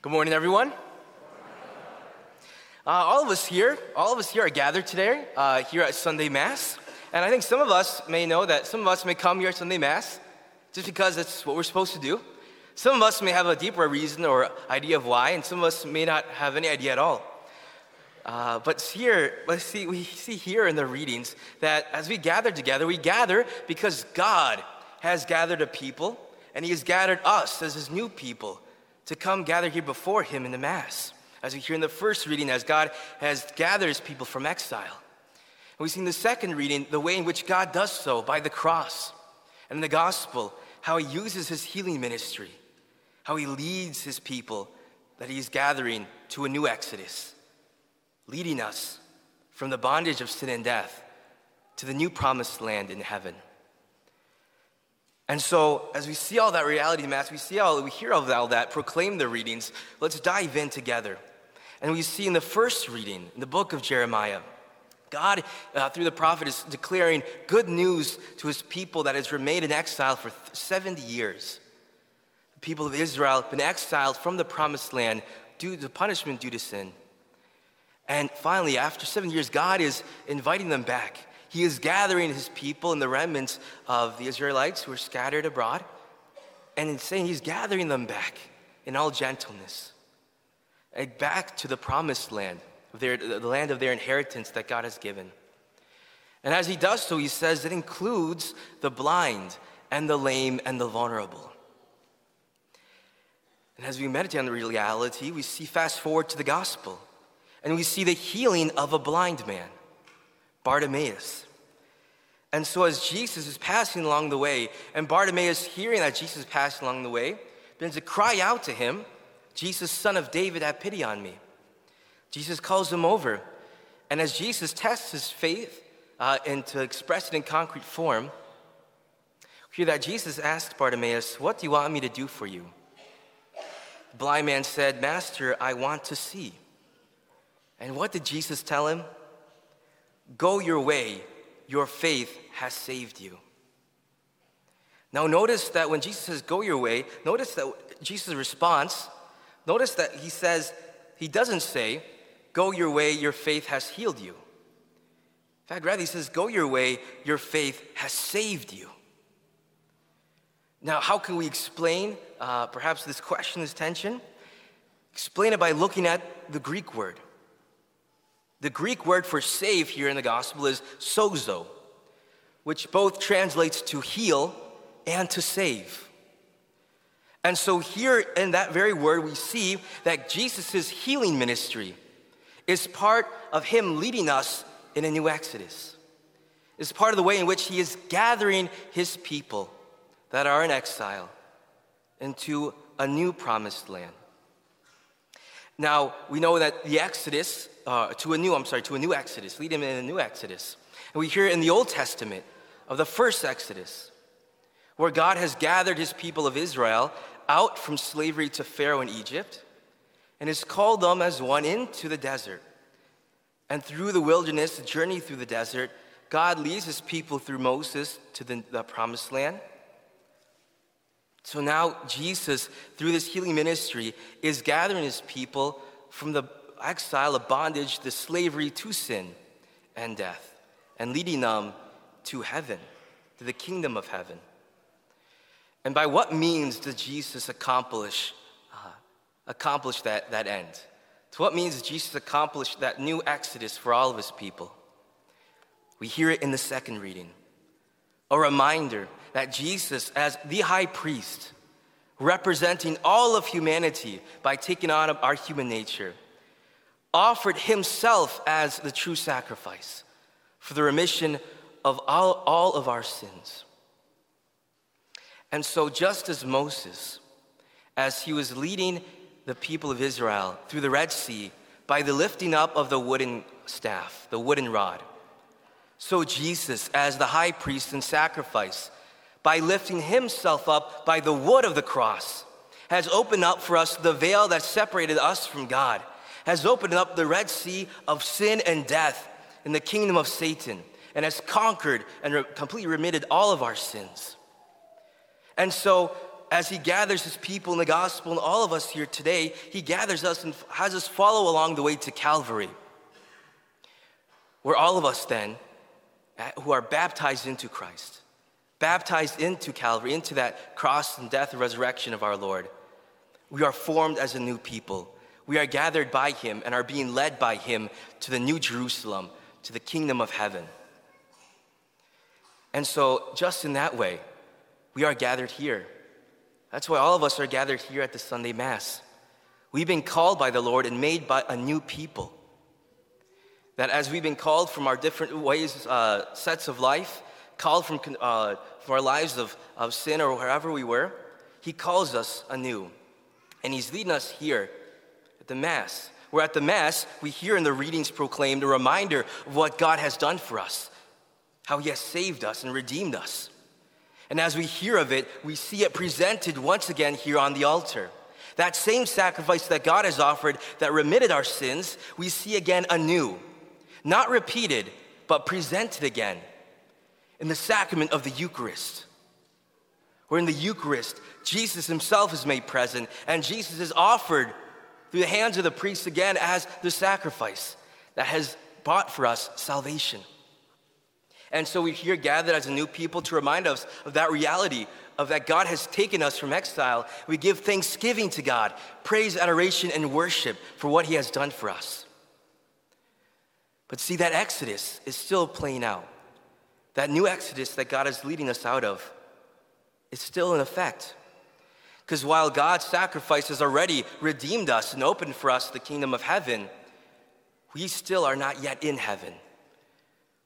Good morning, everyone. Uh, all of us here, all of us here are gathered today uh, here at Sunday Mass. And I think some of us may know that some of us may come here at Sunday Mass just because it's what we're supposed to do. Some of us may have a deeper reason or idea of why, and some of us may not have any idea at all. Uh, but here, let's see, we see here in the readings that as we gather together, we gather because God has gathered a people, and He has gathered us as His new people to come gather here before Him in the Mass. As we hear in the first reading, as God has gathered His people from exile. And we see in the second reading the way in which God does so by the cross and in the gospel, how He uses His healing ministry, how He leads His people that He's gathering to a new exodus, leading us from the bondage of sin and death to the new promised land in heaven. And so, as we see all that reality Mass, we see all, we hear all that, proclaim the readings, let's dive in together. And we see in the first reading, in the book of Jeremiah, God, uh, through the prophet, is declaring good news to his people that has remained in exile for 70 years. The people of Israel have been exiled from the promised land due to punishment due to sin. And finally, after seven years, God is inviting them back. He is gathering his people and the remnants of the Israelites who are scattered abroad, and in saying he's gathering them back in all gentleness, and back to the promised land, their, the land of their inheritance that God has given. And as he does so, he says it includes the blind and the lame and the vulnerable. And as we meditate on the reality, we see fast forward to the gospel, and we see the healing of a blind man. Bartimaeus. And so, as Jesus is passing along the way, and Bartimaeus, hearing that Jesus is passing along the way, begins to cry out to him, Jesus, son of David, have pity on me. Jesus calls him over. And as Jesus tests his faith uh, and to express it in concrete form, we hear that Jesus asked Bartimaeus, What do you want me to do for you? The blind man said, Master, I want to see. And what did Jesus tell him? Go your way, your faith has saved you. Now, notice that when Jesus says, Go your way, notice that Jesus' response, notice that he says, He doesn't say, Go your way, your faith has healed you. In fact, rather, he says, Go your way, your faith has saved you. Now, how can we explain uh, perhaps this question, this tension? Explain it by looking at the Greek word. The Greek word for save here in the gospel is sozo, which both translates to heal and to save. And so, here in that very word, we see that Jesus' healing ministry is part of Him leading us in a new Exodus. It's part of the way in which He is gathering His people that are in exile into a new promised land. Now, we know that the Exodus, uh, to a new, I'm sorry, to a new Exodus, lead him in a new Exodus. And we hear in the Old Testament of the first Exodus, where God has gathered his people of Israel out from slavery to Pharaoh in Egypt and has called them as one into the desert. And through the wilderness, the journey through the desert, God leads his people through Moses to the, the promised land. So now Jesus, through this healing ministry, is gathering his people from the exile of bondage, the slavery to sin and death, and leading them to heaven, to the kingdom of heaven. And by what means does Jesus accomplish, uh, accomplish that, that end? To what means Jesus accomplish that new exodus for all of his people? We hear it in the second reading. A reminder that Jesus, as the high priest, representing all of humanity by taking on our human nature, offered himself as the true sacrifice for the remission of all, all of our sins. And so, just as Moses, as he was leading the people of Israel through the Red Sea by the lifting up of the wooden staff, the wooden rod, so Jesus, as the high priest and sacrifice, by lifting himself up by the wood of the cross, has opened up for us the veil that separated us from God, has opened up the Red Sea of sin and death in the kingdom of Satan, and has conquered and re- completely remitted all of our sins. And so, as He gathers His people in the gospel and all of us here today, He gathers us and has us follow along the way to Calvary, where all of us then, who are baptized into Christ, baptized into Calvary, into that cross and death and resurrection of our Lord, we are formed as a new people. We are gathered by Him and are being led by Him to the new Jerusalem, to the kingdom of heaven. And so, just in that way, we are gathered here. That's why all of us are gathered here at the Sunday Mass. We've been called by the Lord and made by a new people. That as we've been called from our different ways, uh, sets of life, called from, uh, from our lives of, of sin or wherever we were, He calls us anew. And He's leading us here the Mass. Where at the Mass, we hear in the readings proclaimed a reminder of what God has done for us, how He has saved us and redeemed us. And as we hear of it, we see it presented once again here on the altar. That same sacrifice that God has offered that remitted our sins, we see again anew. Not repeated, but presented again in the sacrament of the Eucharist. Where in the Eucharist, Jesus himself is made present and Jesus is offered through the hands of the priest again as the sacrifice that has bought for us salvation. And so we're here gathered as a new people to remind us of that reality of that God has taken us from exile. We give thanksgiving to God, praise, adoration, and worship for what He has done for us. But see, that Exodus is still playing out. That new Exodus that God is leading us out of is still in effect. Because while God's sacrifice has already redeemed us and opened for us the kingdom of heaven, we still are not yet in heaven.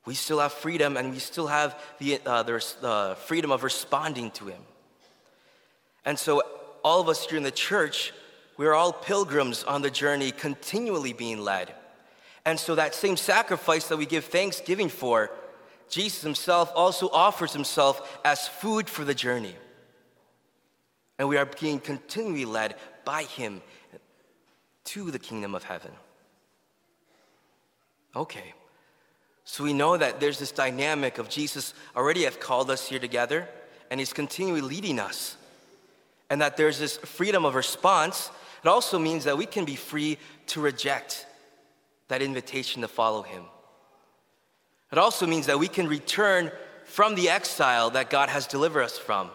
We still have freedom and we still have the, uh, the uh, freedom of responding to Him. And so, all of us here in the church, we're all pilgrims on the journey, continually being led. And so, that same sacrifice that we give thanksgiving for, Jesus Himself also offers Himself as food for the journey. And we are being continually led by Him to the kingdom of heaven. Okay. So we know that there's this dynamic of Jesus already have called us here together, and he's continually leading us. And that there's this freedom of response. It also means that we can be free to reject that invitation to follow him. It also means that we can return from the exile that God has delivered us from.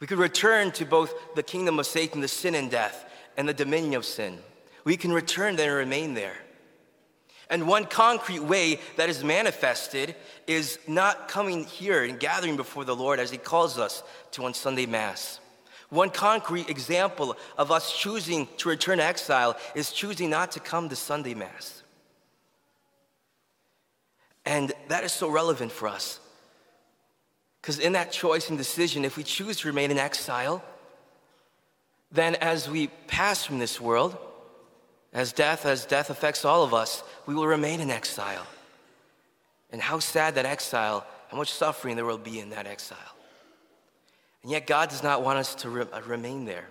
We could return to both the kingdom of Satan, the sin and death, and the dominion of sin. We can return there and remain there. And one concrete way that is manifested is not coming here and gathering before the Lord as He calls us to on Sunday Mass. One concrete example of us choosing to return to exile is choosing not to come to Sunday Mass. And that is so relevant for us. Because in that choice and decision, if we choose to remain in exile, then as we pass from this world, as death, as death affects all of us, we will remain in exile. And how sad that exile, how much suffering there will be in that exile. And yet, God does not want us to re- uh, remain there.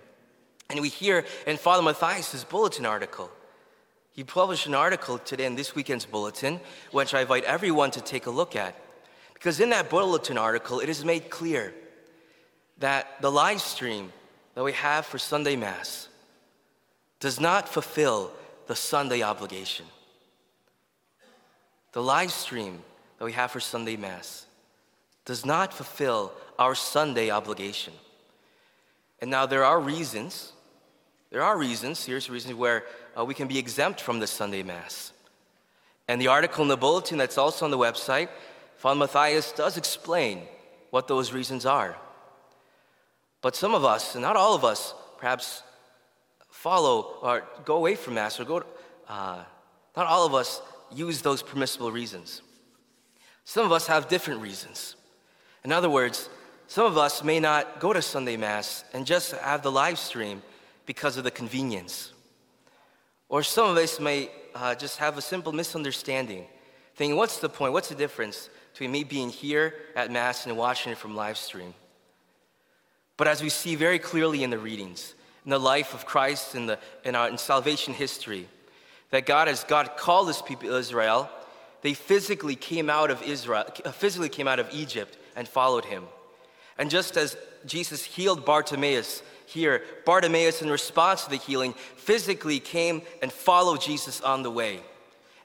And we hear in Father Matthias' bulletin article. He published an article today in this weekend's bulletin, which I invite everyone to take a look at. Because in that bulletin article, it is made clear that the live stream that we have for Sunday Mass does not fulfill the Sunday obligation. The live stream that we have for Sunday Mass does not fulfill our Sunday obligation. And now there are reasons, there are reasons, here's reasons where uh, we can be exempt from the Sunday Mass. And the article in the bulletin that's also on the website, Father Matthias does explain what those reasons are. But some of us, and not all of us, perhaps follow or go away from Mass or go, uh, not all of us use those permissible reasons. Some of us have different reasons. In other words, some of us may not go to Sunday Mass and just have the live stream because of the convenience. Or some of us may uh, just have a simple misunderstanding, thinking, what's the point? What's the difference between me being here at Mass and watching it from live stream? But as we see very clearly in the readings, in the life of Christ in, the, in, our, in salvation history. That God, as God called his people Israel, they physically came out of Israel, physically came out of Egypt and followed him. And just as Jesus healed Bartimaeus here, Bartimaeus, in response to the healing, physically came and followed Jesus on the way.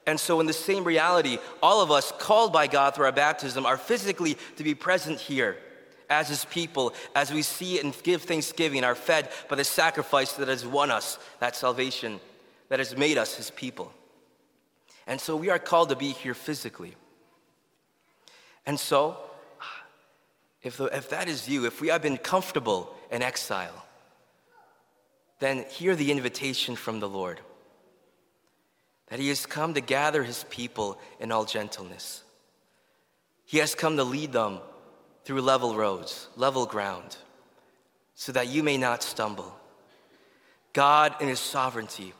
And so, in the same reality, all of us called by God through our baptism are physically to be present here as His people, as we see and give thanksgiving, are fed by the sacrifice that has won us that salvation, that has made us His people. And so, we are called to be here physically. And so, if, the, if that is you, if we have been comfortable in exile, then hear the invitation from the Lord that He has come to gather His people in all gentleness. He has come to lead them through level roads, level ground, so that you may not stumble. God, in His sovereignty,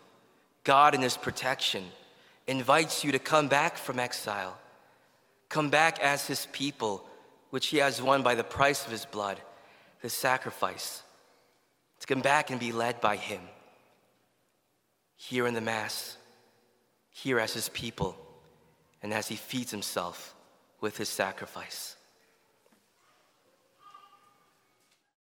God, in His protection, invites you to come back from exile, come back as His people, which He has won by the price of His blood, the sacrifice to come back and be led by Him. Here in the Mass, here as His people, and as He feeds Himself with His sacrifice.